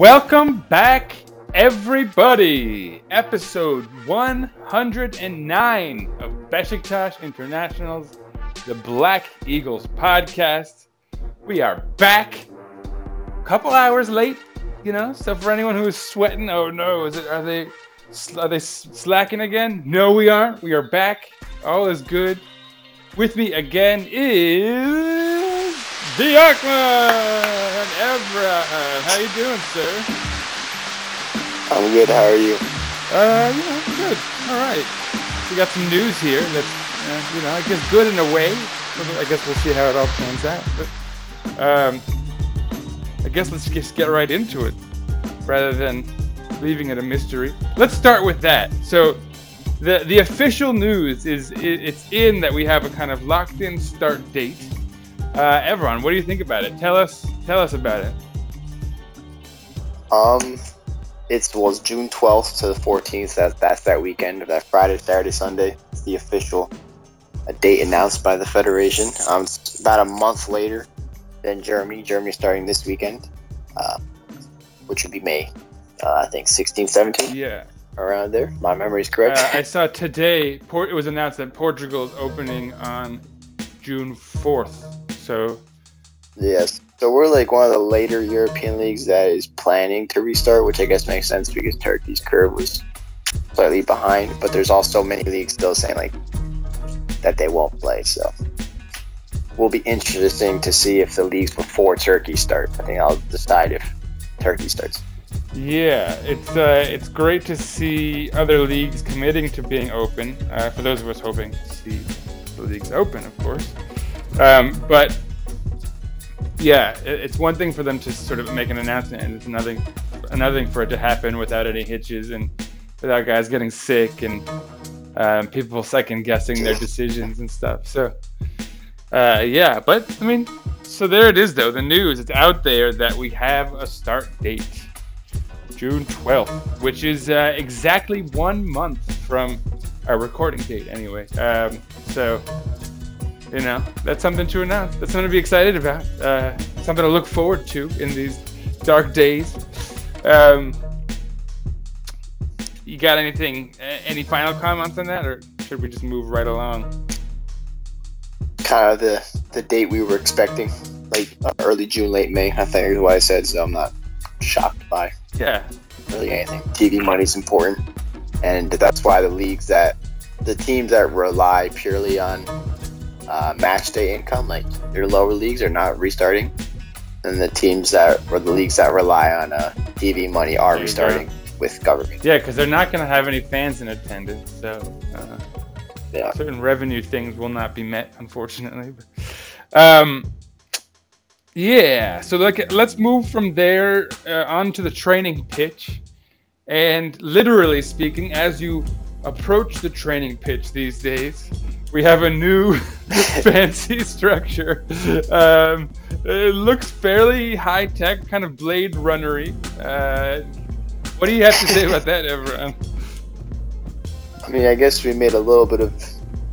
Welcome back, everybody. Episode 109 of Besiktas International's The Black Eagles podcast. We are back. A couple hours late, you know. So for anyone who is sweating, oh no, is it? Are they? Are they slacking again? No, we aren't. We are back. All is good. With me again is the Aquaman Evran. How you doing, sir? I'm good. How are you? Uh, you know, good. All right. We got some news here that's, uh, you know, I guess good in a way. I guess we'll see how it all pans out. But, um, I guess let's just get right into it rather than leaving it a mystery. Let's start with that. So, the the official news is it's in that we have a kind of locked in start date. Uh, Evran, what do you think about it? Tell us tell us about it. Um, it was June 12th to the 14th. That that's that weekend. That Friday, Saturday, Sunday. It's the official uh, date announced by the federation. Um, it's about a month later than Germany. Germany starting this weekend, uh, which would be May. Uh, I think 16, 17, Yeah. around there. My memory is correct. Uh, I saw today. Port, it was announced that Portugal is opening on June fourth. So Yes. So we're like one of the later European leagues that is planning to restart, which I guess makes sense because Turkey's curve was slightly behind. But there's also many leagues still saying like that they won't play. So will be interesting to see if the leagues before Turkey start. I think I'll decide if Turkey starts. yeah, it's uh, it's great to see other leagues committing to being open. Uh, for those of us hoping to see the leagues open, of course. Um, but yeah, it, it's one thing for them to sort of make an announcement, and it's another another thing for it to happen without any hitches and without guys getting sick and um, people second guessing their decisions and stuff. So. Uh, yeah, but I mean, so there it is, though. The news it's out there that we have a start date, June 12th, which is uh, exactly one month from our recording date, anyway. Um, so, you know, that's something to announce. That's something to be excited about. Uh, something to look forward to in these dark days. Um, you got anything, any final comments on that, or should we just move right along? Kind of the the date we were expecting, like uh, early June, late May. I think is what I said. So I'm not shocked by Yeah, really anything. TV money's important, and that's why the leagues that the teams that rely purely on uh, match day income, like your lower leagues, are not restarting, and the teams that or the leagues that rely on uh, TV money are There restarting with government. Yeah, because they're not going to have any fans in attendance, so uh, Yeah. certain revenue things will not be met, unfortunately. But, um, yeah, so like, let's move from there uh, onto the training pitch. And literally speaking, as you approach the training pitch these days, we have a new fancy structure. Um, it looks fairly high tech, kind of Blade Runnery. Uh, what do you have to say about that, Evran? I mean, I guess we made a little bit of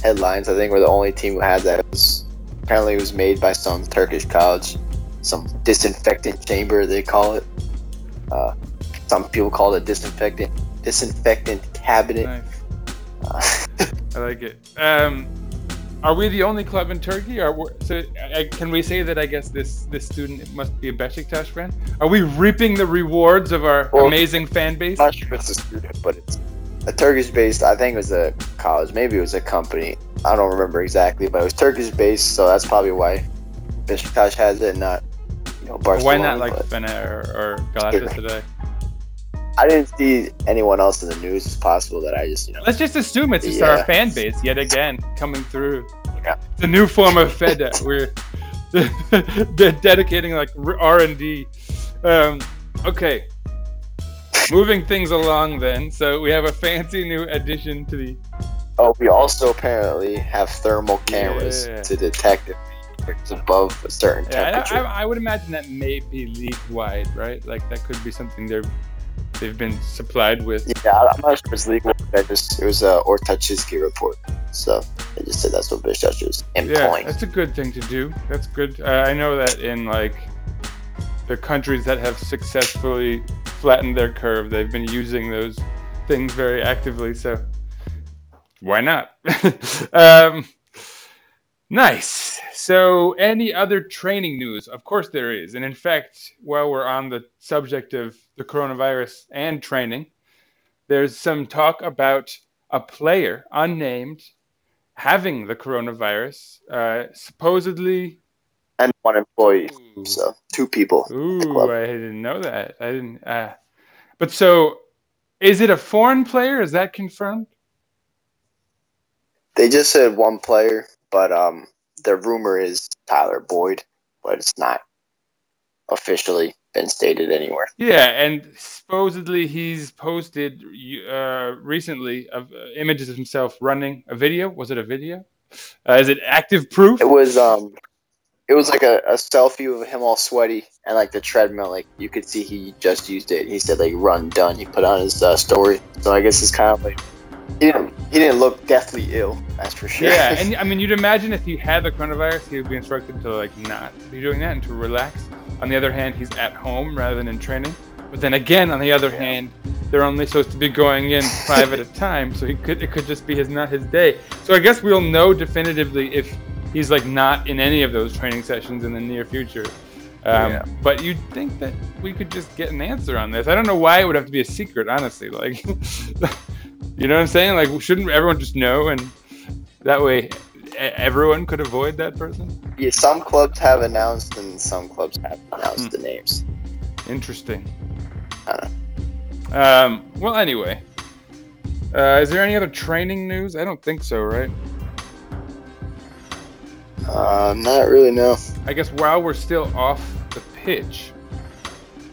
headlines. I think we're the only team who had that. It was, apparently, it was made by some Turkish college, some disinfectant chamber they call it. Uh, some people call it disinfectant disinfectant cabinet. Nice. Uh, I like it. Um, are we the only club in Turkey? Or we're- so uh, can we say that? I guess this this student must be a Besiktas fan. Are we reaping the rewards of our Well, amazing fan base? I'm not sure if it's a student, but it's a Turkish based. I think it was a college. Maybe it was a company. I don't remember exactly, but it was Turkish based, so that's probably why Besiktas has it, not you know Barcelona. Why not like but- Fener or, or Galatasaray? I didn't see anyone else in the news. It's possible that I just, you know, Let's just assume it's just Yeah. our fan base yet again coming through. Yeah. The new form of FEDA. We're de- dedicating like R and D. Um, okay. Moving things along then. So we have a fancy new addition to the Oh, we also apparently have thermal cameras Yeah. to detect if it's above a certain Yeah, I, temperature. I, I would imagine that may be league wide, right? Like that could be something they're they've been supplied with. yeah, I'm not sure it's legal. But I just it was a Orta Çizgi report, so they just said that's what Besiktas was Yeah, employing. that's a good thing to do. That's good. Uh, I know that in like the countries that have successfully flattened their curve, they've been using those things very actively. So why not? um, nice. So, any other training news? Of course, there is. And in fact, while we're on the subject of the coronavirus and training, there's some talk about a player, unnamed, having the coronavirus, uh, supposedly. and one employee, so two people. Ooh. I didn't know that. I didn't. Uh, but so, is it a foreign player? Is that confirmed? They just said one player, but um, the rumor is Tyler Boyd, but it's not officially been stated anywhere. Yeah, and supposedly he's posted uh, recently of uh, images of himself running a video. Was it a video? Uh, is it active proof? It was um, it was like a, a selfie of him all sweaty and like the treadmill. Like you could see he just used it. He said like run done. He put on his uh, story. So I guess it's kind of like he didn't he didn't look deathly ill. That's for sure. Yeah, and I mean, you'd imagine if he had the coronavirus, he would be instructed to like not be doing that and to relax. On the other hand, he's at home rather than in training. But then again, on the other hand, they're only supposed to be going in five at a time, so he could it could just be his not his day. So I guess we'll know definitively if he's like not in any of those training sessions in the near future. Um, Yeah. But you'd think that we could just get an answer on this. I don't know why it would have to be a secret, honestly. Like, you know what I'm saying? Like, shouldn't everyone just know and that way everyone could avoid that person? yeah, some clubs have announced and some clubs haven't announced the names. Interesting. Um, well, anyway, uh, is there any other training news? I don't think so, right? Uh, not really. No. I guess while we're still off the pitch,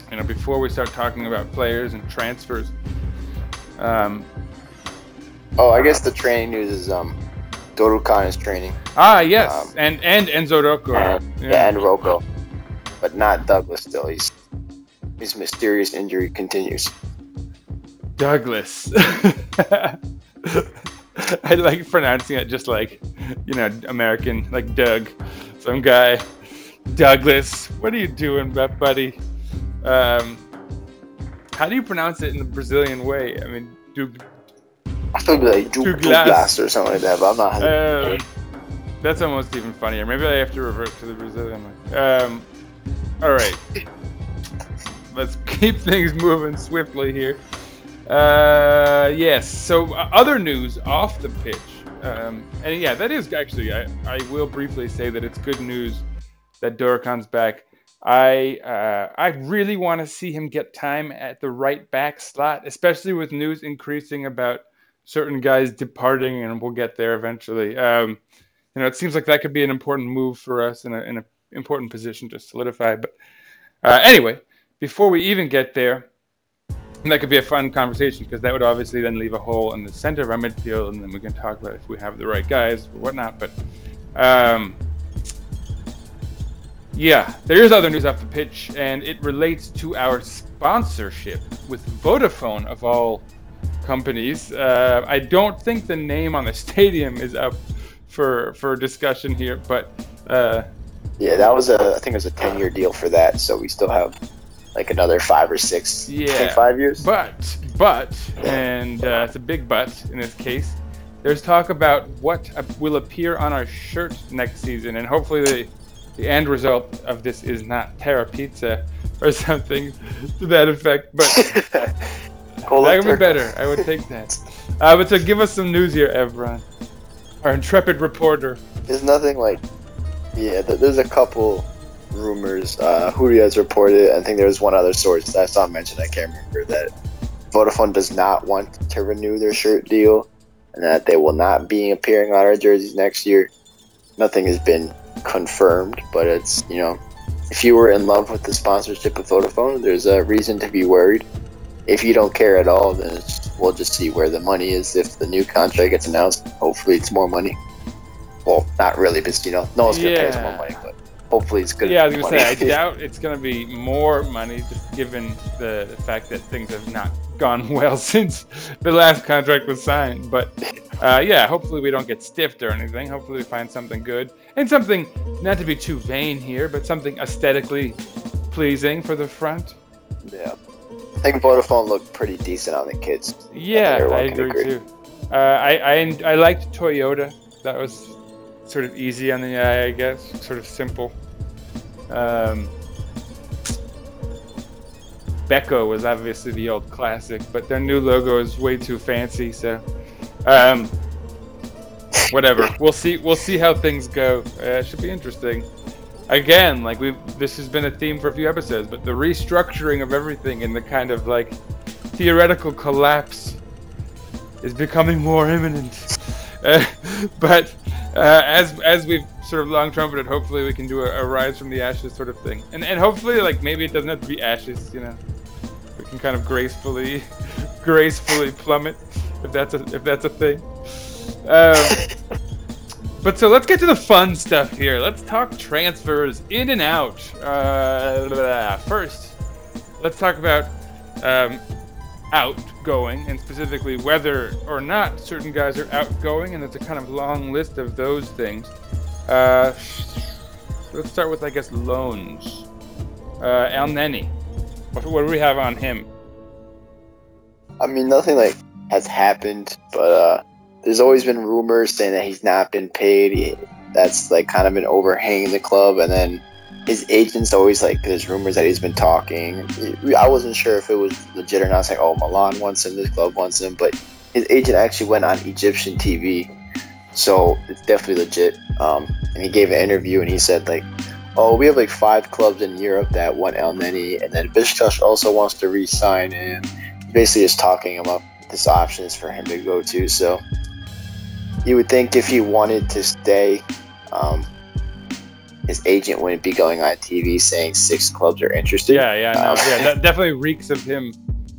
you know, before we start talking about players and transfers, um, Oh, I guess the training news is um, Dorukan is training. ah, yes, Um, and and Enzo Roco. Uh, yeah. and Roco, but not Douglas. Still, he's his mysterious injury continues. Douglas. I like pronouncing it just like, you know, American, like Doug. Some guy. Douglas, what are you doing, bu- buddy? Um, how do you pronounce it in the Brazilian way? I mean, Doug. I feel like Ju- Douglas. Douglas or something like that, but I'm not. Uh, that's almost even funnier. Maybe I have to revert to the Brazilian one. Um, all right. Let's keep things moving swiftly here. Uh, yes. So uh, other news off the pitch. Um, and yeah, that is actually. I, I will briefly say that it's good news that Dorukan's back. I uh, I really want to see him get time at the right back slot, especially with news increasing about certain guys departing, and we'll get there eventually. Um, you know, it seems like that could be an important move for us in an important position to solidify. But uh, anyway, before we even get there, that could be a fun conversation because that would obviously then leave a hole in the center of our midfield, and then we can talk about if we have the right guys or whatnot. But um, yeah, there is other news off the pitch, and it relates to our sponsorship with Vodafone of all companies. Uh, I don't think the name on the stadium is up for for discussion here, but uh, Yeah, that was a. I think it was a ten year deal for that, so we still have like another five or six. Yeah. five years. But, but, and uh, it's a big but in this case, there's talk about what will appear on our shirt next season, and hopefully the, the end result of this is not Terra Pizza or something to that effect. But that would be better. I would take that. Uh, but so give us some news here, Evran, our intrepid reporter. There's nothing like. Yeah, th- there's a couple rumors. Uh, Hürriyet has reported. I think there was one other source that I saw mentioned. I can't remember that. Vodafone does not want to renew their shirt deal, and that they will not be appearing on our jerseys next year. Nothing has been confirmed, but it's you know, if you were in love with the sponsorship of Vodafone, there's a reason to be worried. If you don't care at all, then it's, we'll just see where the money is if the new contract gets announced. Hopefully, it's more money. Well, not really, because you know, no one's gonna pay us more money, but hopefully, it's good. Yeah, I was gonna money. say I doubt it's gonna be more money, just given the fact that things have not gone well since the last contract was signed. But uh, yeah, hopefully we don't get stiffed or anything. Hopefully we find something good and something not to be too vain here, but something aesthetically pleasing for the front. yeah. I think Vodafone looked pretty decent on the kids. Yeah, I can agree, agree. too. Uh, I, I I liked Toyota. That was sort of easy on the eye, I guess. Sort of simple. Um, Beko was obviously the old classic, but their new logo is way too fancy. So, um, whatever. We'll see. We'll see how things go. Uh, it should be interesting. Again, like we, have this has been a theme for a few episodes, but the restructuring of everything and the kind of like theoretical collapse is becoming more imminent. Uh, but uh, as as we've sort of long trumpeted, hopefully we can do a, a rise from the ashes sort of thing, and and hopefully like maybe it doesn't have to be ashes, you know, we can kind of gracefully gracefully plummet if that's a if that's a thing. Um, but so let's get to the fun stuff here. Let's talk transfers in and out. Uh, first, let's talk about um, outgoing, and specifically whether or not certain guys are outgoing, and it's a kind of long list of those things. Uh, let's start with, I guess, loans. Uh, Elneny. What, what do we have on him? I mean, nothing like has happened, but uh, there's always been rumors saying that he's not been paid. That's like kind of been overhanging the club, and then his agent's always like there's rumors that he's been talking. I wasn't sure if it was legit or not. It's like, oh, Milan wants him, this club wants him, but his agent actually went on Egyptian TV, so it's definitely legit. Um, and he gave an interview, and he said like. Oh, we have like five clubs in Europe that want Elneny, and then Besiktas also wants to re-sign him basically just talking him up this options for him to go to. So you would think if he wanted to stay, um, his agent wouldn't be going on TV saying six clubs are interested. Yeah, yeah, no, Um, yeah. That definitely reeks of him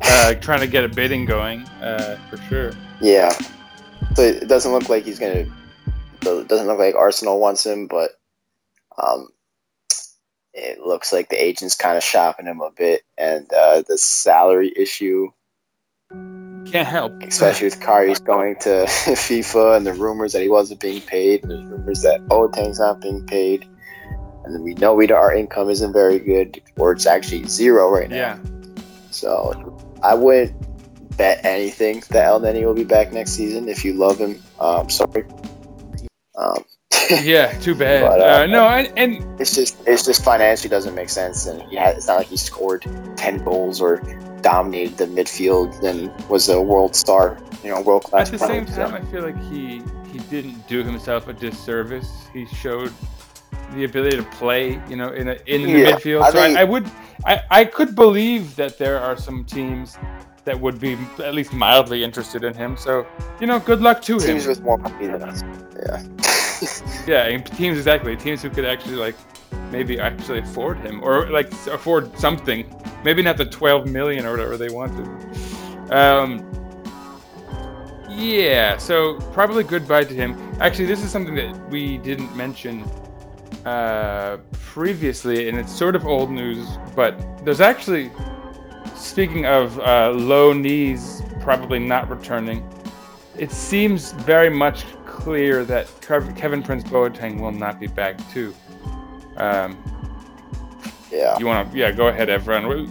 uh, trying to get a bidding going, uh, for sure. Yeah. So it doesn't look like he's gonna. It doesn't look like Arsenal wants him, but um, it looks like the agent's kind of shopping him a bit, and uh, the salary issue Can't help. especially with Karius going to FIFA and the rumors that he wasn't being paid. There's rumors that Otang's not being paid. And then we know we our income isn't very good, or it's actually zero right now. Yeah. So I wouldn't bet anything that Elneny will be back next season. If you love him, um, sorry. Um, Yeah, too bad. But, uh, uh, no, and, and it's just it's just financially doesn't make sense, and had, it's not like he scored ten goals or dominated the midfield and was a world star, you know, world class. at the same time, I feel like he he didn't do himself a disservice. He showed the ability to play, you know, in a, in the Yeah, midfield. I so I, think- I would, I, I could believe that there are some teams that would be at least mildly interested in him. So you know, good luck to him. teams with more money than us. Yeah. Yeah, teams exactly. Teams who could actually like maybe actually afford him or like afford something. Maybe not the 12 million or whatever they wanted. Um, yeah, so probably goodbye to him. Actually, this is something that we didn't mention uh, previously, and it's sort of old news, but there's actually, speaking of uh, low knees probably not returning, it seems very much clear that Kev- Kevin Prince Boateng will not be back too. Um, Yeah. you want to, yeah, go ahead, Evran.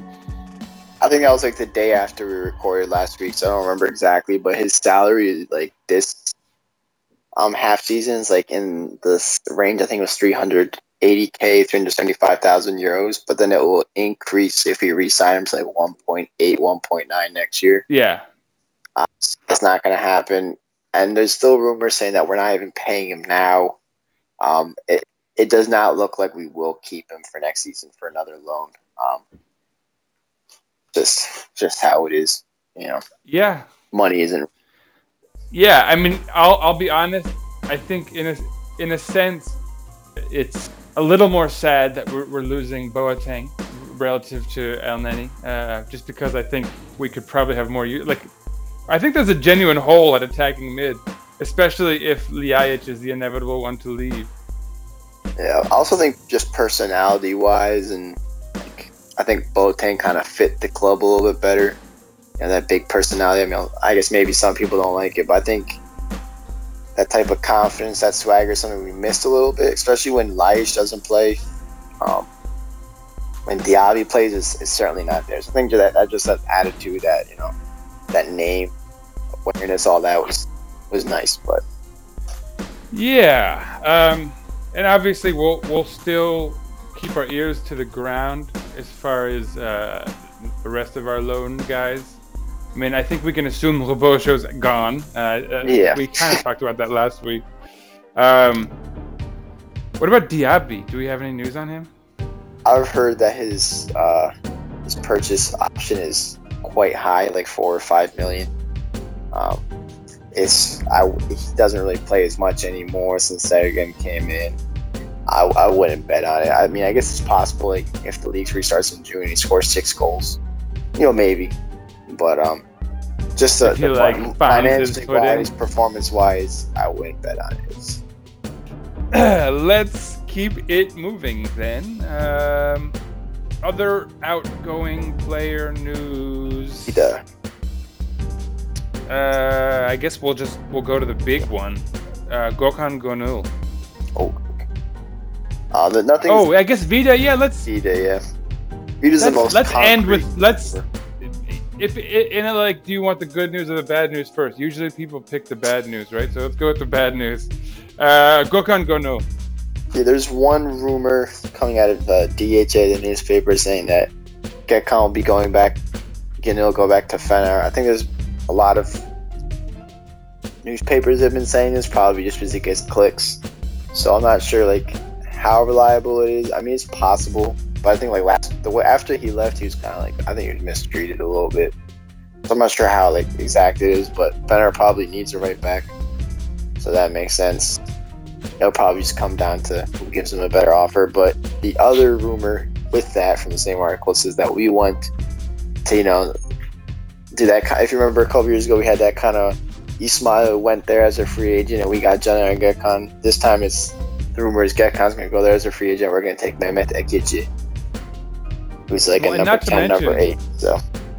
I think that was like the day after we recorded last week, so I don't remember exactly, but his salary like this um half season is like in this range, I think it was 380k, 375,000 euros, but then it will increase if we re-sign him to like 1.8, 1.9 next year. Yeah, Uh, that's not going to happen. And there's still rumors saying that we're not even paying him now. Um, it, it does not look like we will keep him for next season for another loan. Um, just just how it is. you know, Yeah, money isn't. yeah. I mean, I'll I'll be honest. I think in a in a sense, it's a little more sad that we're, we're losing Boateng relative to Elneny, uh, just because I think we could probably have more. Like, I think there's a genuine hole at attacking mid, especially if Ljajic is the inevitable one to leave. Yeah, I also think just personality wise, and like, I think Boateng kind of fit the club a little bit better. And that big personality. I mean, I guess maybe some people don't like it, but I think that type of confidence, that swagger, is something we missed a little bit, especially when Ljajic doesn't play. Um, when Diaby plays, is certainly not there. So I think that that just that attitude, that you know, that name, awareness, all that was was nice. But Yeah, um, and obviously we'll we'll still keep our ears to the ground as far as uh, the rest of our loan guys. I mean, I think we can assume Rebocho's gone. Uh, uh, Yeah. we kind of talked about that last week. Um, what about Diaby? Do we have any news on him? I've heard that his uh, his purchase option is quite high, like four or five million. Um, it's I, he doesn't really play as much anymore since Sergen came in. I, I wouldn't bet on it. I mean, I guess it's possible like, if the league restarts in June, and he scores six goals. You know, maybe. But um, just the, the like, fin- finds his financial wise, performance wise, I wouldn't bet on it. Let's keep it moving then. Um, other outgoing player news. he, uh, I guess we'll just we'll go to the big one. Uh, Gokhan Gonul. oh, uh, but nothing. Oh, I guess Vida. Yeah, let's Vida, yeah. Vida's the most. let's end with let's. If in it like, do you want the good news or the bad news first? Usually people pick the bad news, right? So let's go with the bad news. Uh, Gokhan Gonul. Yeah, there's one rumor coming out of uh, DHA, the newspaper, saying that Gokhan will be going back. Again, he'll go back to Fener. I think there's a lot of newspapers have been saying this, probably just because it gets clicks. So I'm not sure like how reliable it is. I mean, it's possible, but I think like last the way after he left, he was kind of like I think he was mistreated a little bit. So I'm not sure how like exact it is, but Fener probably needs a right back, so that makes sense it'll probably just come down to who gives him a better offer. But the other rumor with that from the same article says that we want to, you know, do that. If you remember a couple years ago, we had that kind of Ismail went there as a free agent, and we got Caner and Gokhan. This time, it's the rumor is Gokhan's going to go there as a free agent. We're going to take Mehmet Ekici, who's like Well, a number ten, number eight. So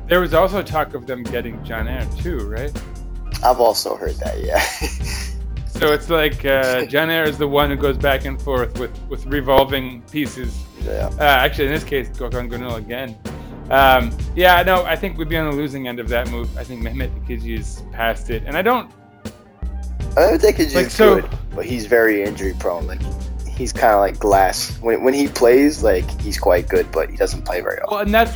There was also talk of them getting John too, right? I've also heard that. Yeah. So it's like uh, Caner is the one who goes back and forth with, with revolving pieces. yeah. Uh, actually, in this case, Gokhan Gonul again. Um, yeah, no, I think we'd be on the losing end of that move. I think Mehmet Ekici is past it, and I don't. I don't think he's Like, so- good, but he's very injury prone. Like he's kind of like glass. When when he plays, like he's quite good, but he doesn't play very often. Well, and that's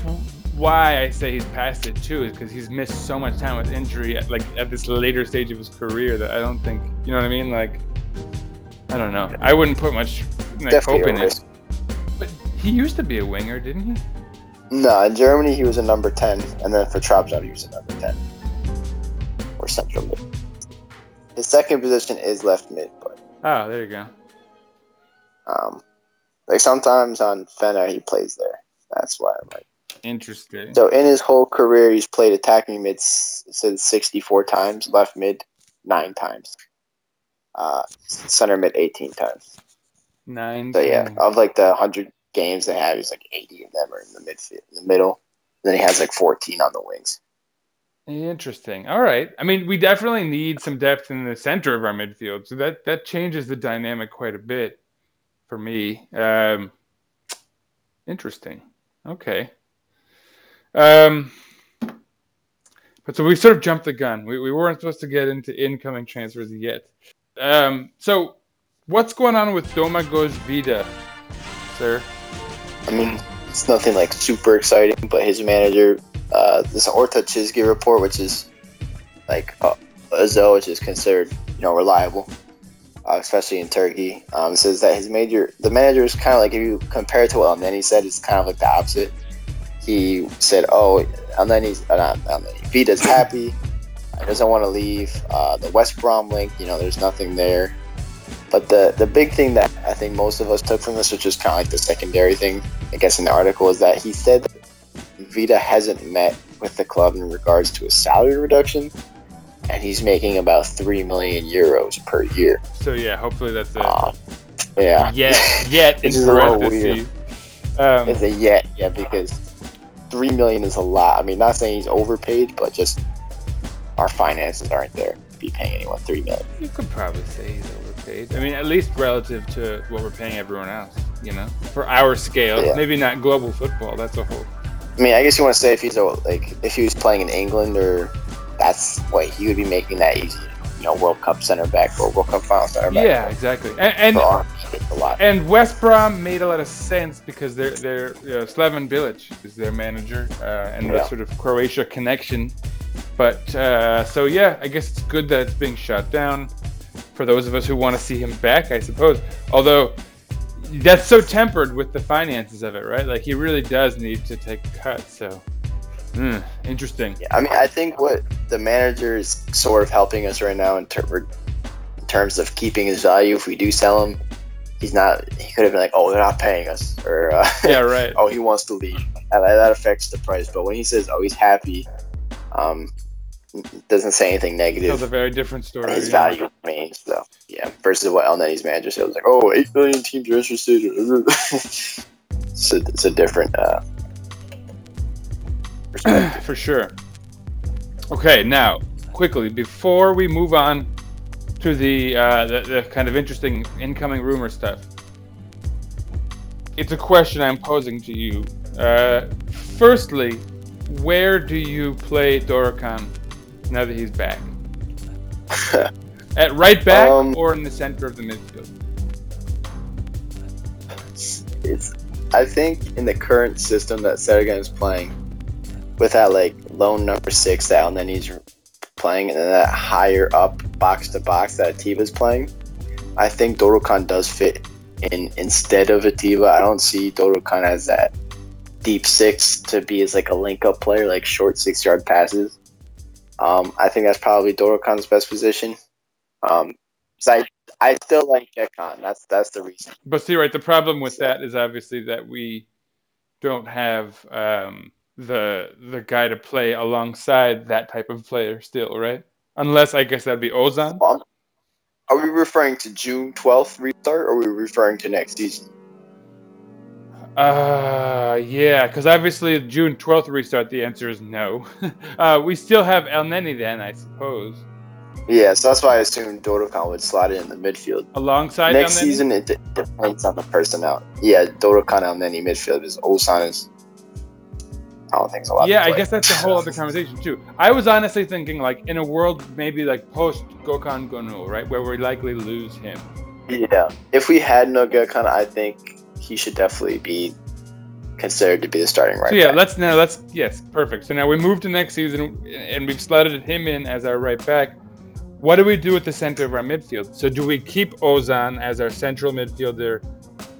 why I say he's past it too, is because he's missed so much time with injury at like at this later stage of his career that I don't think you know what I mean. Like, I don't know. I wouldn't put much like, hope Definitely in it. But he used to be a winger, didn't he? No, in Germany he was a number ten, and then for Trabzon he was a number ten or central mid. His second position is left mid, but Oh, there you go. um, like sometimes on Fener he plays there. That's why I'm like. Interesting. So in his whole career, he's played attacking mid s- it says 64 times, left mid nine times, uh, center mid 18 times. Nine. So yeah, of like the 100 games they have, he's like 80 of them are in the midfield, in the middle. Then he has like 14 on the wings. Interesting. All right. I mean, we definitely need some depth in the center of our midfield, so that that changes the dynamic quite a bit for me. Um, interesting. Okay. Um, but so we sort of jumped the gun. We we weren't supposed to get into incoming transfers yet. Um, so what's going on with Domagoj Vida, sir? I mean, it's nothing like super exciting, but his manager, uh, this Orta Çizgi report, which is like uh, Azzo, which is considered you know reliable, uh, especially in Turkey, um, says that his major, the manager is kind of like if you compare it to what Elneny said, it's kind of like the opposite. He said, "Oh, and then he's uh, not, and then Vida's happy. He doesn't want to leave. Uh, the West Brom link, you know, there's nothing there. But the the big thing that I think most of us took from this, which is kind of like the secondary thing, I guess in the article, is that he said that Vita hasn't met with the club in regards to a salary reduction, and he's making about three million euros per year. So yeah, hopefully that's a Uh, yeah, yet yet is a little parentheses. Um, it's a yet, yeah, because three million is a lot. I mean, not saying he's overpaid, but just our finances aren't there to be paying anyone three million. you could probably say he's overpaid. I mean, at least relative to what we're paying everyone else. You know, for our scale, Yeah. maybe not global football. That's a whole. I mean, I guess you want to say if he's a, like if he was playing in England or that's what he would be making that easy, you know, World Cup center back or World Cup final center back. Yeah, exactly. And and, it's uh, a lot. and West Brom made a lot of sense because they're they're uh, Slaven Bilic is their manager uh, and the sort of Croatia connection. But uh, so yeah, I guess it's good that it's being shut down for those of us who want to see him back, I suppose. Although that's so tempered with the finances of it, right? Like he really does need to take a cut. So mm, interesting. Yeah, I mean, I think what the manager is sort of helping us right now in, ter- in terms of keeping his value. If we do sell him, he's not. He could have been like, "Oh, they're not paying us," or uh, Yeah, right. "Oh, he wants to leave." And that affects the price. But when he says, "Oh, he's happy," um, doesn't say anything negative. Tells a very different story. his yeah. value remains though. Yeah, versus what Elneny's manager said was like, oh, 8 million teams are interested. so it's a different uh, perspective. for sure. Okay, now quickly before we move on to the, uh, the the kind of interesting incoming rumor stuff, it's a question I'm posing to you. Uh, firstly, where do you play Dorukan now that he's back? At right back Um, or in the center of the midfield? it's, I think in the current system that Sergen is playing, with that like lone number six that Elneny's playing, and then that higher up box to box that Atiba's playing, I think Dorukan does fit in instead of Atiba. I don't see Dorukan as that deep six to be as like a link up player, like short six yard passes. Um, I think that's probably Dorukan's best position. Um, so I I still like Gokhan. That's that's the reason. But see, right, the problem with that is obviously that we don't have um, the the guy to play alongside that type of player still, right? Unless I guess that'd be Ozan. Are we referring to June twelfth restart, or are we referring to next season? Uh, yeah, because obviously June twelfth restart. The answer is no. uh, we still have Elneny then, I suppose, Yeah, so that's why I assumed Dorukan would slot in the midfield. alongside Next Neni. season, it depends on the personnel. Yeah, Dorukan El then midfield is Ozan is. I don't think it's a lot. Yeah, I guess that's a whole other conversation too. I was honestly thinking like in a world maybe like post Gokhan Gonu, right, where we likely lose him. Yeah, if we had no Gokhan, I think he should definitely be considered to be the starting right So yeah, back. let's now let's yes, perfect. So now we move to next season, and we've slotted him in as our right back. What do we do at the center of our midfield? So do we keep Ozan as our central midfielder,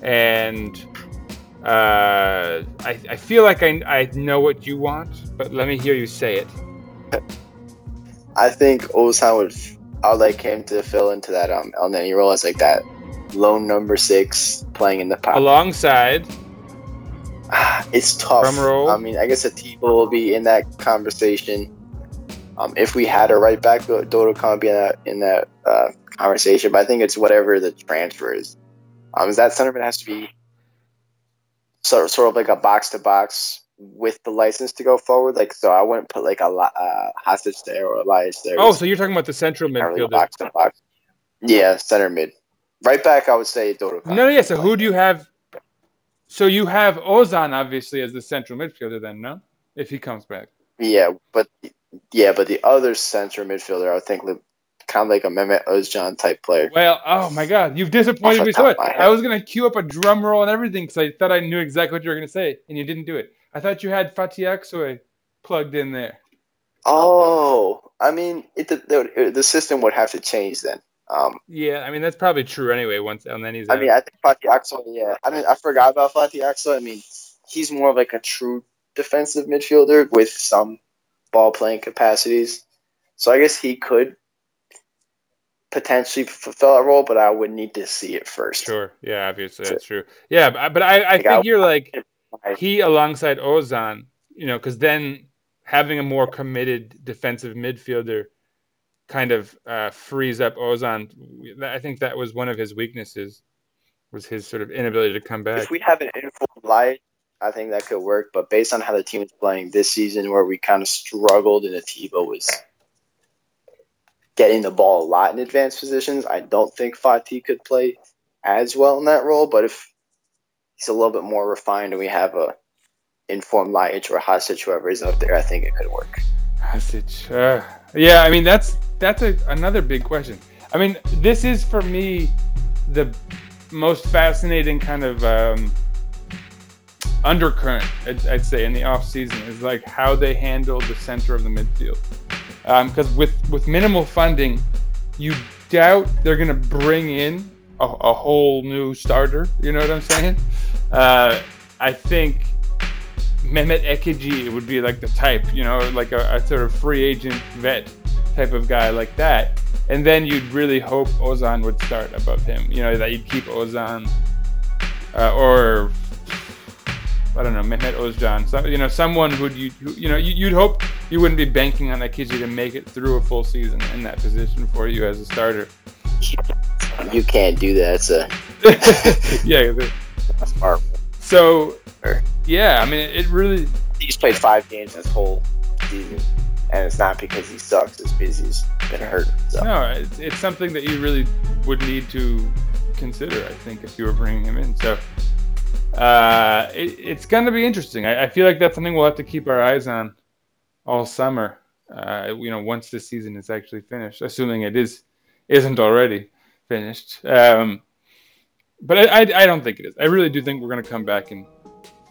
and uh, I, I feel like I, I know what you want, but let me hear you say it. I think Ozan would. I'd like him to fill into that um Elneny role as like that lone number six playing in the pop. Alongside, it's tough. Drum roll. I mean, I guess Atiba will be in that conversation. Um, if we had a right back, Dodo would be in that in that uh, conversation. But I think it's whatever the transfer is. Um, is that centerman has to be sort of, sort of like a box to box with the license to go forward. Like, so I wouldn't put like a uh, hostage there or Elias there. oh, so you're talking about the central midfielder? box to box. Yeah, center mid. Right back, I would say Dodo. No, yeah. So who do you have? So you have Ozan obviously as the central midfielder, then no? If he comes back. Yeah, but yeah, but the other center midfielder, I think, kind of like a Mehmet Özcan type player. Well, oh my God, you've disappointed me so much. of my head. I was gonna cue up a drum roll and everything because I thought I knew exactly what you were gonna say, and you didn't do it. I thought you had Fatih Aksoy plugged in there. Oh, I mean, it the, the, system would have to change then. Um, Yeah, I mean that's probably true anyway. Once and then he's. I mean, I think Fatih Aksoy, yeah. I mean, I forgot about Fatih Aksoy. I mean, he's more of like a true defensive midfielder with some ball playing capacities. So I guess he could potentially fulfill that role, but I would need to see it first. Sure. Yeah, obviously that's true. Yeah, but, but I, I Like, I- think you're like I- he alongside Ozan, you know, because then having a more committed defensive midfielder kind of uh, frees up Ozan. I think that was one of his weaknesses, was his sort of inability to come back. If we have an informed light, I think that could work. But based on how the team is playing this season, where we kind of struggled and Atiba was getting the ball a lot in advanced positions, I don't think Fatih could play as well in that role. But if he's a little bit more refined and we have a informed Light or Hasic, whoever is up there, I think it could work. Hasic. Uh, yeah, I mean that's that's a, another big question. I mean, this is for me the most fascinating kind of um, undercurrent, I'd, I'd say, in the off season is like how they handle the center of the midfield. Because with with minimal funding, you doubt they're going to bring in a, a whole new starter. You know what I'm saying? Uh, I think Mehmet Ekici would be like the type, you know, like a, a sort of free agent vet type of guy like that. And then you'd really hope Ozan would start above him, you know, that you'd keep Ozan uh, or I don't know, Mehmet Ozan, so, you know, someone who you who, you know you, you'd hope you wouldn't be banking on Ekici to make it through a full season in that position for you as a starter. You can't do that. A, yeah. a smart. So yeah, I mean, it really He's played five games this whole season, and it's not because he sucks. It's because he's been hurt. So. No, it's, it's something that you really would need to consider, I think, if you were bringing him in. So uh, it, it's going to be interesting. I, I feel like that's something we'll have to keep our eyes on all summer. Uh, you know, once the season is actually finished, assuming it is isn't already finished. Um, but I, I, I don't think it is. I really do think we're going to come back and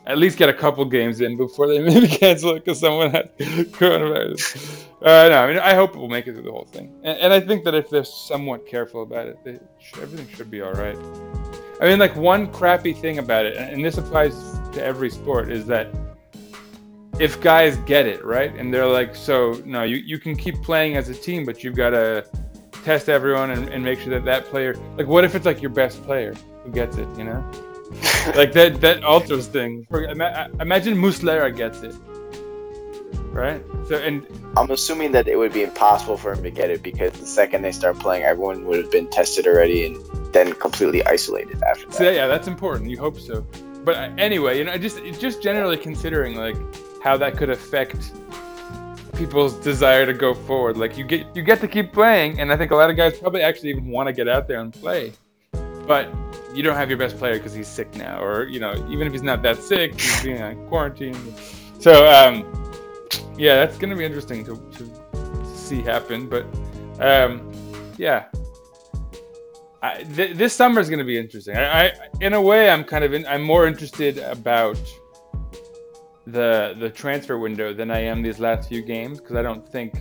at least get a couple games in before they maybe cancel it because someone had coronavirus. Uh, no, I mean, I hope we'll make it through the whole thing. And, and I think that if they're somewhat careful about it, they everything should be all right. I mean, like, one crappy thing about it, and this applies to every sport, is that if guys get it, right? And they're like, so, no, you, you can keep playing as a team, but you've got to test everyone and, and make sure that that player, like, what if it's like your best player who gets it, you know? like that that alters things. For, ima- imagine Muslera gets it, right? So and I'm assuming that it would be impossible for him to get it because the second they start playing, everyone would have been tested already and then completely isolated after that. so yeah, that's important. You hope so. But uh, anyway, you know, just just generally considering like how that could affect people's desire to go forward. Like you get you get to keep playing, and I think a lot of guys probably actually even want to get out there and play, but you don't have your best player because he's sick now, or you know, even if he's not that sick, he's being on quarantine. So um, yeah, that's gonna be interesting to, to see happen. But um, yeah, I, th- this summer is gonna be interesting. I, I, in a way, I'm kind of in, I'm more interested about the the transfer window than I am these last few games because I don't think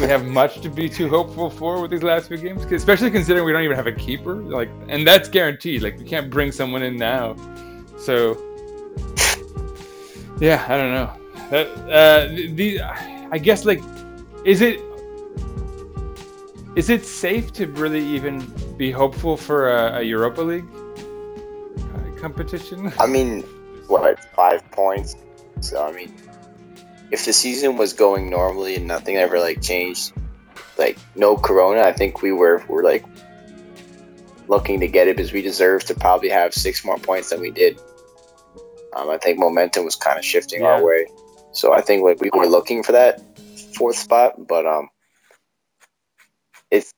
we have much to be too hopeful for with these last few games, especially considering we don't even have a keeper. Like, and that's guaranteed. Like, we can't bring someone in now. So, yeah, I don't know. That uh, the, the I guess like, is it is it safe to really even be hopeful for a, a Europa League uh, competition? I mean, what, five points? So, I mean, if the season was going normally and nothing ever, like, changed, like, no corona, I think we were, were like, looking to get it because we deserve to probably have six more points than we did. Um, I think momentum was kind of shifting Yeah. our way. So I think like, we were looking for that fourth spot, but um, it's,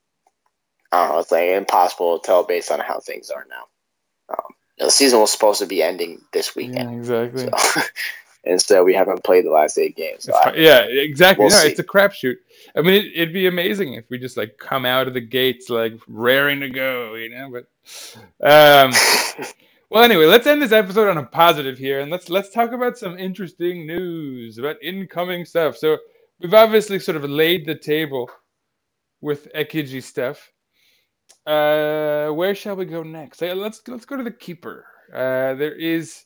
I don't know, it's like impossible to tell based on how things are now. Um, the season was supposed to be ending this yeah, weekend. exactly. And so, instead, we haven't played the last eight games. So I- yeah, exactly. we'll no, see. it's a crapshoot. I mean, it, it'd be amazing if we just like come out of the gates like raring to go, you know. But um, well, anyway, let's end this episode on a positive here, and let's let's talk about some interesting news about incoming stuff. So we've obviously sort of laid the table with Ekici stuff. Uh, where shall we go next? Let's let's go to the keeper. Uh, there is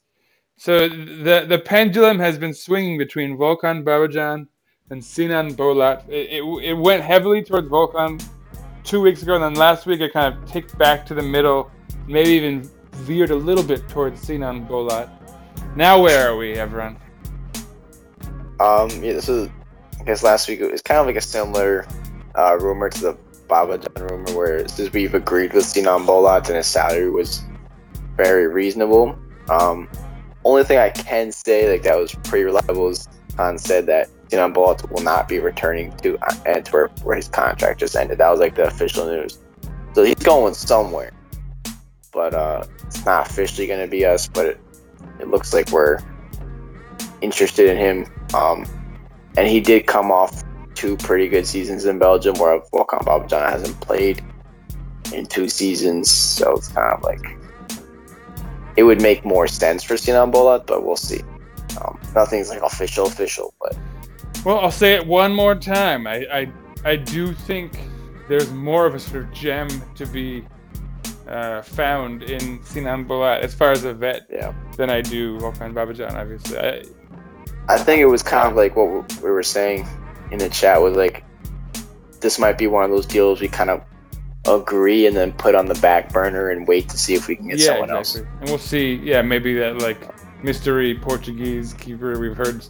So the the pendulum has been swinging between Volkan Babacan and Sinan Bolat. It, it, it went heavily towards Volkan two weeks ago, and then last week it kind of ticked back to the middle, maybe even veered a little bit towards Sinan Bolat. Now where are we, Evran? Um, yeah, this is. I guess last week it was kind of like a similar uh, rumor to the Babacan rumor, where since we've agreed with Sinan Bolat and his salary was very reasonable. Um, only thing I can say, like that was pretty reliable, is Khan said that Sinan Bolat will not be returning to Antwerp where his contract just ended. That was like the official news. So he's going somewhere, but uh, it's not officially going to be us. But it, it looks like we're interested in him. Um, and he did come off two pretty good seasons in Belgium, where Volkan Babacan hasn't played in two seasons. So it's kind of like it would make more sense for Sinan Bolat, but we'll see. Um, nothing's like official, official, but Well, I'll say it one more time. I, I, I do think there's more of a sort of gem to be uh, found in Sinan Bolat as far as a vet yeah. than I do Volkan Babacan, obviously. I, I think it was kind of like what we were saying in the chat was like this might be one of those deals we kind of agree and then put on the back burner and wait to see if we can get yeah, someone exactly. else. And we'll see. Yeah, maybe that like mystery Portuguese keeper we've heard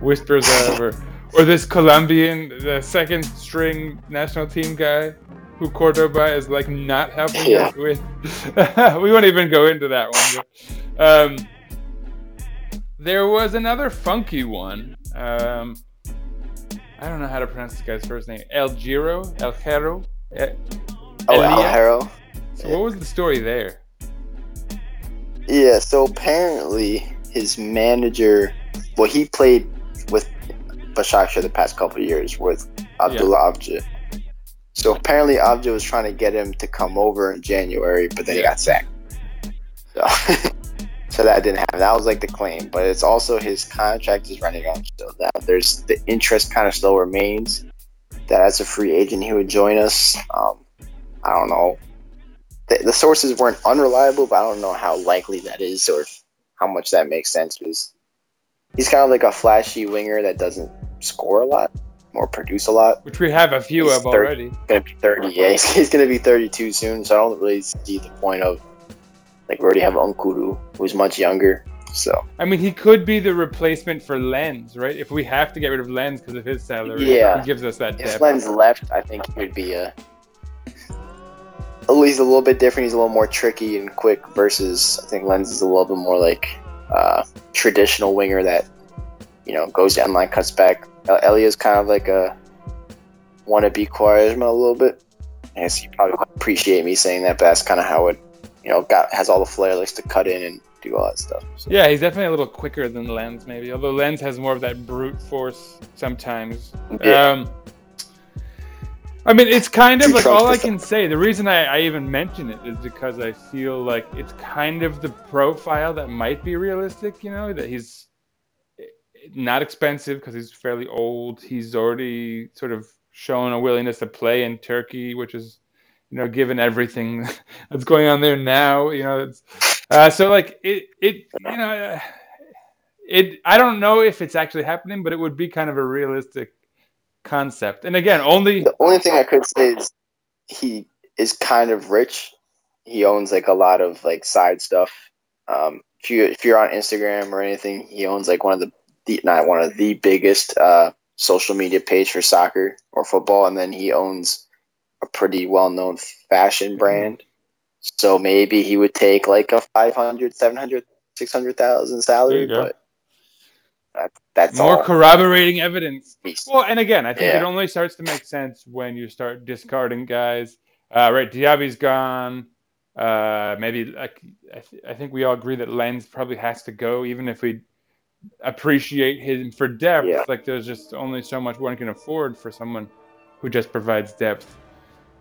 whispers of, or or this Colombian, the second string national team guy, who Cordoba is like not helping Yeah. with. we won't even go into that one. But, um, there was another funky one. Um, I don't know how to pronounce this guy's first name. Eljero, El Giro. Eh, Oh, Harrow. So what was the story there? Yeah, so apparently his manager, well, he played with Başakşehir the past couple of years with Abdullah Avcı. So apparently Avcı was trying to get him to come over in January, but then he got sacked. So, so that didn't happen. That was like the claim, but it's also his contract is running out. So that there's the interest kind of still remains. That as a free agent he would join us. Um, I don't know the, the sources weren't unreliable, but I don't know how likely that is or how much that makes sense because he's kind of like a flashy winger that doesn't score a lot or produce a lot. Which we have a few He's of 30. already. Gonna be 30. Yeah, he's, he's gonna be 32 soon, so I don't really see the point of like we already have Nkoudou, who's much younger. So I mean, he could be the replacement for Lens, right? If we have to get rid of Lens because of his salary, Yeah. he gives us that if depth. Len's left, I think he would be a at least a little bit different. He's a little more tricky and quick versus I think Lens is a little bit more like uh, traditional winger that you know goes down line, cuts back. Uh, Elia's kind of like a wannabe Quaresma a little bit. I guess you probably appreciate me saying that, but that's kind of how it you know got has all the flair, likes to cut in and do all that stuff. So, Yeah, he's definitely a little quicker than Lens, maybe. Although Lens has more of that brute force sometimes. Yeah. Um, I mean, it's kind of like all I can say. The reason I, I even mention it is because I feel like it's kind of the profile that might be realistic. You know, that he's not expensive because he's fairly old. He's already sort of shown a willingness to play in Turkey, which is, you know, given everything that's going on there now, you know, it's uh, so like it, it, you know, uh, it. I don't know if it's actually happening, but it would be kind of a realistic concept. And again, only The only thing I could say is he is kind of rich. He owns like a lot of like side stuff. Um, if you if you're on Instagram or anything, he owns like one of the, the not one of the biggest uh, social media page for soccer or football, and then he owns a pretty well known fashion brand. So maybe he would take like a 500, 700, 600,000 salary, but that, that's more all. corroborating evidence. Well, and again, I think Yeah. it only starts to make sense when you start discarding guys. Uh, right, Diaby's gone. Uh, maybe like I, th- I think we all agree that Lens probably has to go, even if we appreciate him for depth. Yeah. Like there's just only so much one can afford for someone who just provides depth.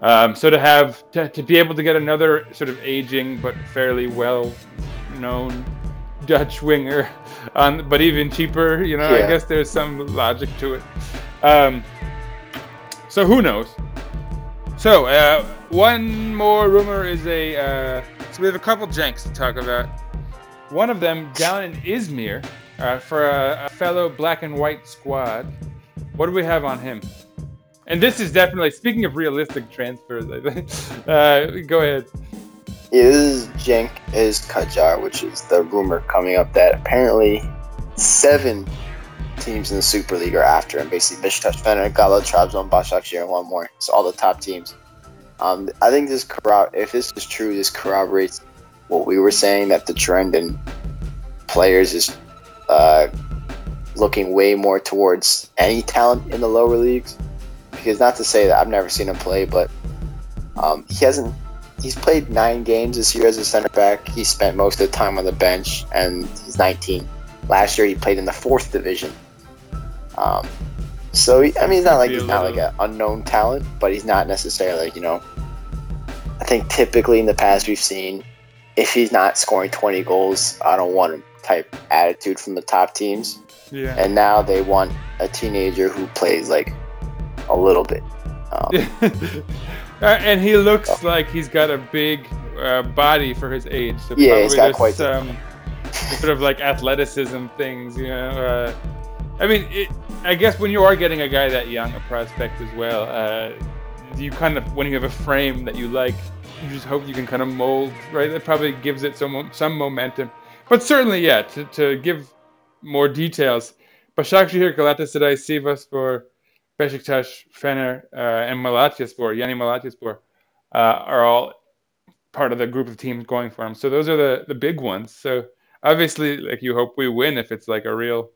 Um, so to have to, to be able to get another sort of aging but fairly well known Dutch winger, on but even cheaper, you know, I guess there's some logic to it. Um, so who knows? So uh, one more rumor is a uh, so we have a couple Cenks to talk about. one of them down in Izmir uh, for a, a fellow black and white squad. What do we have on him? And this is definitely speaking of realistic transfers. Uh, go ahead. Is Cenk Özkacar, which is the rumor coming up that apparently seven teams in the Super League are after him. Basically, Beşiktaş, Fener, Gala, Trabzon, Başakşehir, and one more. So all the top teams. Um, I think this if this is true, this corroborates what we were saying that the trend in players is uh, looking way more towards any talent in the lower leagues. Because not to say that I've never seen him play, but um, he hasn't. He's played nine games this year as a center back. He spent most of the time on the bench, and he's 19. Last year, he played in the fourth division. Um, so he, I mean, it's not like he's not like an unknown talent, but he's not necessarily you know. I think typically in the past we've seen if he's not scoring 20 goals, I don't want him type attitude from the top teams. Yeah. And now they want a teenager who plays like a little bit. Um, Uh, and he looks like he's got a big uh, body for his age. So Yeah, he's got quite some sort of like athleticism things, you know. Uh, I mean, it, I guess when you are getting a guy that young, a prospect as well, uh, you kind of when you have a frame that you like, you just hope you can kind of mold, right? That probably gives it some some momentum. But certainly, yeah, to, to give more details, Başakşehir, Galatasaray, Sivas for Beşiktaş, Fener, uh, and Malatyaspor, Yeni Malatyaspor, uh, are all part of the group of teams going for him. So those are the, the big ones. So obviously, like you hope we win if it's like a real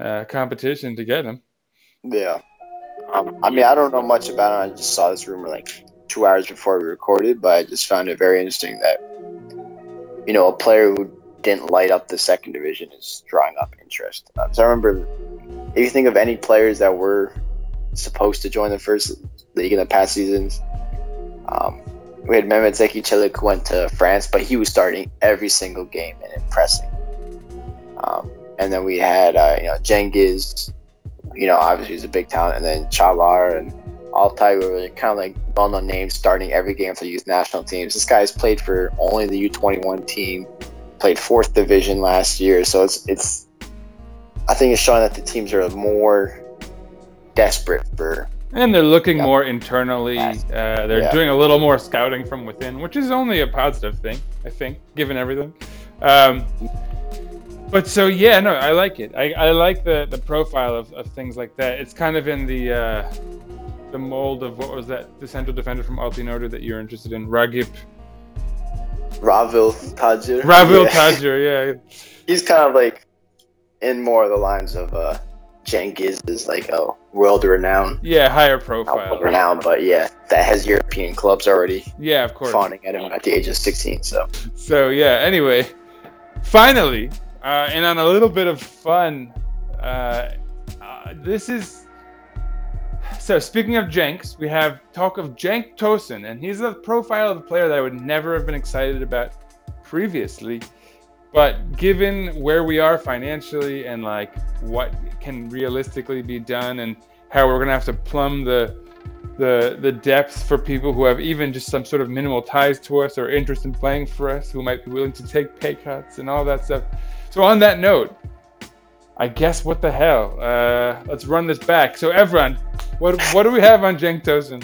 uh, competition to get him. yeah. Um, I mean, I don't know much about it. I just saw this rumor like two hours before we recorded, but I just found it very interesting that, you know, a player who didn't light up the second division is drawing up interest. Um, so I remember, if you think of any players that were supposed to join the first league in the past seasons, um, we had Mehmet Zeki Çelik who went to France, but he was starting every single game and impressing. Um, and then we had, uh, you know, Cengiz, you know, obviously he's a big talent, and then Çağlar and Altay were really kind of like well-known names starting every game for youth national teams. This guy's played for only the U21 team, played fourth division last year, so it's it's. I think it's showing that the teams are more desperate for. And they're looking more internally. Uh, they're Yeah. doing a little more scouting from within, which is only a positive thing, I think, given everything. Um, but so yeah, no, I like it. I, I like the, the profile of, of things like that. It's kind of in the uh, the mold of what was that the central defender from Altınordu that you're interested in, Ragip Ravil Tajir. Ravil Yeah. Tajir. Yeah, He's kind of like in more of the lines of uh, Cengiz is like a world renowned, yeah, higher profile. renowned, but yeah, that has European clubs already Yeah, of course. fawning at him at the age of 16. So So yeah. Anyway, finally, uh, and on a little bit of fun, uh, uh, this is. So speaking of Cenks, we have talk of Cenk Tosun, and he's a profile of a player that I would never have been excited about previously. But given where we are financially and like what can realistically be done, and how we're gonna have to plumb the the the depth for people who have even just some sort of minimal ties to us or interest in playing for us, who might be willing to take pay cuts and all that stuff. So on that note, I guess what the hell? Uh, let's run this back. So everyone, what what do we have on Cenk Tosun?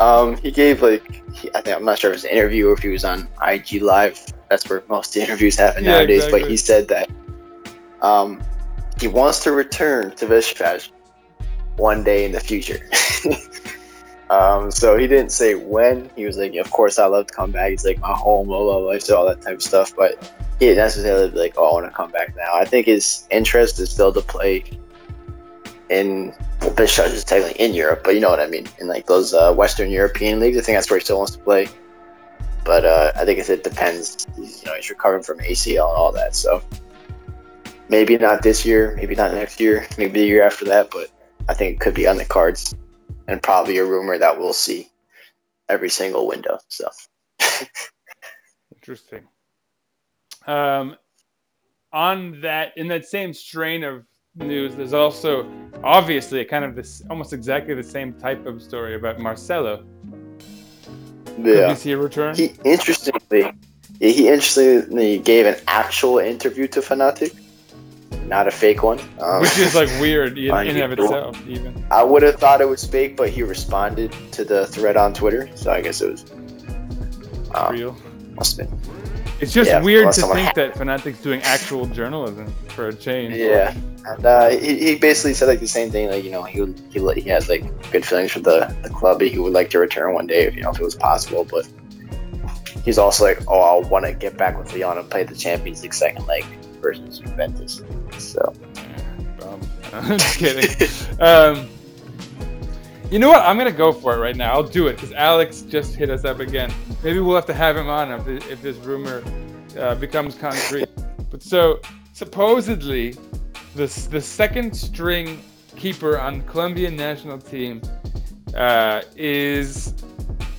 Um, he gave like he, I think I'm not sure if it was an interview or if he was on IG Live. That's where most the interviews happen Yeah, nowadays. But he said that um, he wants to return to Besiktas one day in the future. um, so he didn't say when. He was like, "Of course, I love to come back." He's like, "My home, blah blah blah," said all that type of stuff. But he didn't necessarily be like, "Oh, I want to come back now." I think his interest is still to play in well, Besiktas is technically in Europe, but you know what I mean. In like those uh, Western European leagues, I think that's where he still wants to play. But uh, I think it depends. He's, you know, he's recovering from ACL and all that, so maybe not this year, maybe not next year, maybe the year after that. But I think it could be on the cards, and probably a rumor that we'll see every single window. So Interesting. Um, on that, in that same strain of news, there's also obviously kind of this almost exactly the same type of story about Marcelo. Could yeah, we see a return? he interestingly, he interestingly gave an actual interview to Fanatik, not a fake one. Um, which is like weird in, in of itself, even. I would have thought it was fake, but he responded to the thread on Twitter, so I guess it was. Um, Real. must have been. It's just yeah, weird to think ha- that Fanatik's doing actual journalism for a change. Yeah, and uh, he, he basically said like the same thing. Like you know, he would, he he has like good feelings for the, the club. He would like to return one day, if you know, if it was possible. But he's also like, oh, I want to get back with Lyon and play the Champions League second leg versus Juventus. So Um, I'm just kidding. um, you know what? I'm gonna go for it right now. I'll do it because Alex just hit us up again. Maybe we'll have to have him on if, if this rumor uh, becomes concrete. But so supposedly, the the second string keeper on Colombian national team uh, is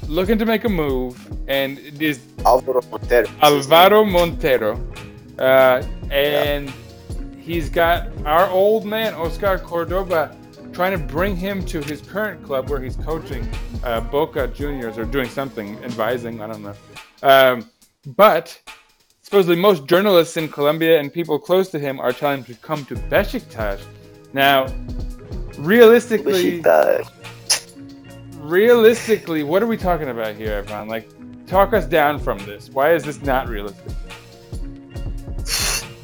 looking to make a move, and it is Alvaro Montero. Alvaro Montero, uh, and he's got our old man Oscar Cordoba trying to bring him to his current club where he's coaching uh, Boca Juniors or doing something, advising. I don't know. Um, but supposedly most journalists in Colombia and people close to him are telling him to come to Besiktas. Now, realistically, Besiktas. realistically, what are we talking about here, Evran? Like, talk us down from this. Why is this not realistic?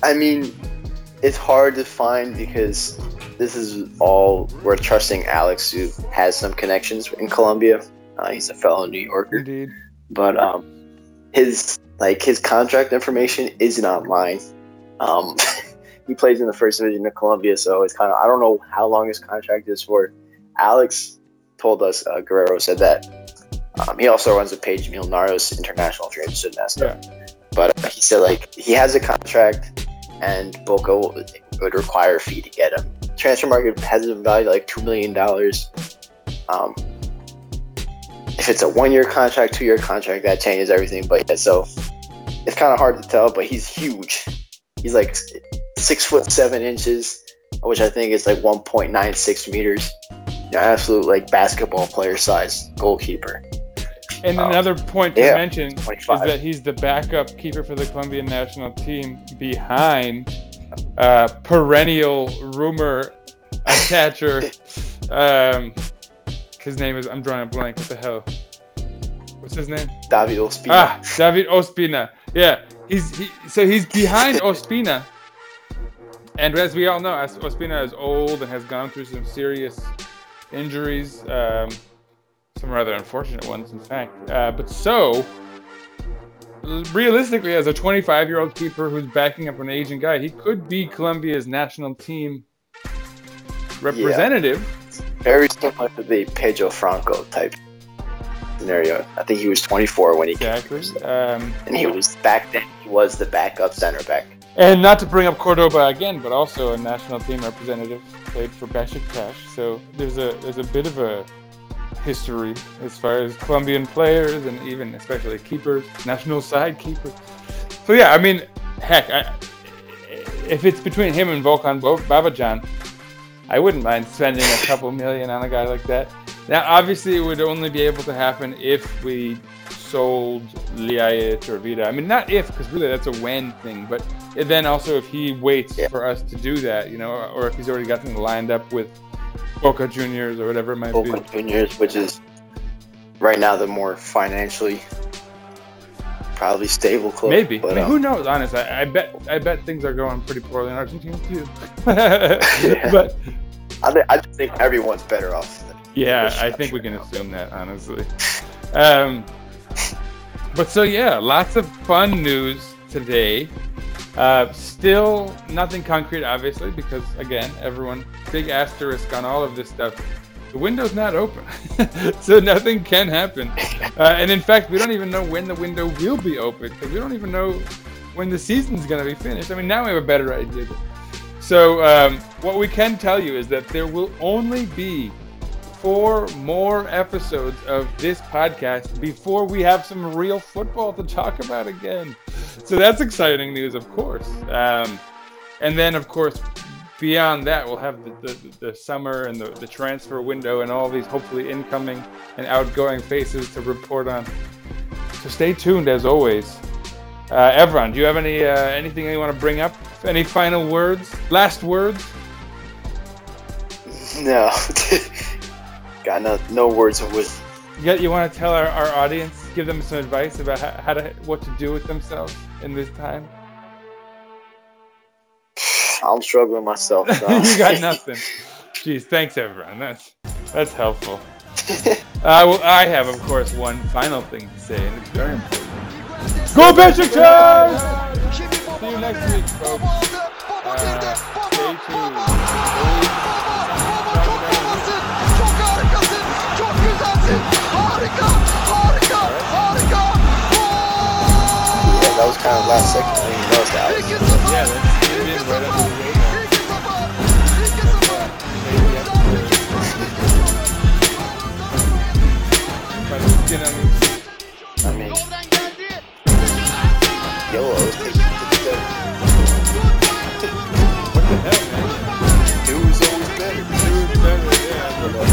I mean, it's hard to find because this is all we're trusting Alex, who has some connections in Colombia. Uh, he's a fellow New Yorker, Indeed. but um, his like his contract information isn't online. Um, he plays in the first division of Colombia, so it's kind of I don't know how long his contract is for. Alex told us uh, Guerrero said that um, he also runs a page Millonarios International Trains and that stuff. But uh, he said like he has a contract, and Boca would, would require a fee to get him. Transfermarkt has him valued like two million dollars. Um, if it's a one-year contract, two-year contract, that changes everything. But yeah, so it's kind of hard to tell. But he's huge. He's like six foot seven inches, which I think is like one point nine six meters. Yeah, absolute like basketball player size goalkeeper. And Oh. another point to Yeah, mention is that he's the backup keeper for the Colombian national team behind uh, perennial rumor attacher. um, his name is, I'm drawing a blank. What the hell? What's his name? David Ospina. Ah, David Ospina. Yeah, he's he, so he's behind Ospina. And as we all know, as Ospina is old and has gone through some serious injuries, um, some rather unfortunate ones, in fact. Uh, but so, realistically, as a 25 year old keeper who's backing up an Asian guy, he could be Colombia's national team representative. Very similar to the Pedro Franco type scenario. I think he was 24 when he came, Exactly. Um, and he was back then. He was the backup center back. And not to bring up Cordoba again, but also a national team representative, played for Besiktas. So there's a there's a bit of a history as far as Colombian players and even especially keepers, national side keepers. So yeah, I mean, heck, I, if it's between him and Volkan Babacan, I wouldn't mind spending a couple million on a guy like that. Now, obviously, it would only be able to happen if we sold Ljajic or Vida. I mean, not if, because really that's a when thing, but then also if he waits Yeah. for us to do that, you know, or if he's already got something lined up with Boca Juniors or whatever it might Boca be. Juniors, which is right now the more financially probably stable club. Maybe. But, I mean, um, who knows? Honestly, I, I bet I bet things are going pretty poorly in Argentina too. But I, thi- I just think everyone's better off. Yeah, I think we can assume that, honestly. Um, but so yeah, lots of fun news today. Uh, still nothing concrete, obviously, because again, everyone big asterisk on all of this stuff. The window's not open, so nothing can happen. Uh, and in fact, we don't even know when the window will be open because we don't even know when the season's going to be finished. I mean, now we have a better idea. So um, what we can tell you is that there will only be four more episodes of this podcast before we have some real football to talk about again. So that's exciting news, of course. Um, and then, of course, beyond that, we'll have the, the, the summer and the, the transfer window and all these hopefully incoming and outgoing faces to report on. So stay tuned as always. Uh, Evran, do you have any uh, anything you want to bring up? Any final words? Last words? No, got no no words of wisdom. You, got, you want to tell our, our audience, give them some advice about how, how to what to do with themselves in this time? I'm struggling myself. So. you got nothing. Jeez, thanks everyone. That's that's helpful. Uh, well, I have, of course, one final thing to say, and it's very important. Go Besiktas! See you next week, folks. Uh, stay tuned. That was kind of last second. I didn't even notice that. I was- 2-0. Yeah, that's came right under the radar. 2-0. 2-0. By the skin on your- I mean, Yoldan geldi. YOLO is taking the devil. What the hell, man? New is always better. Dude, better, yeah.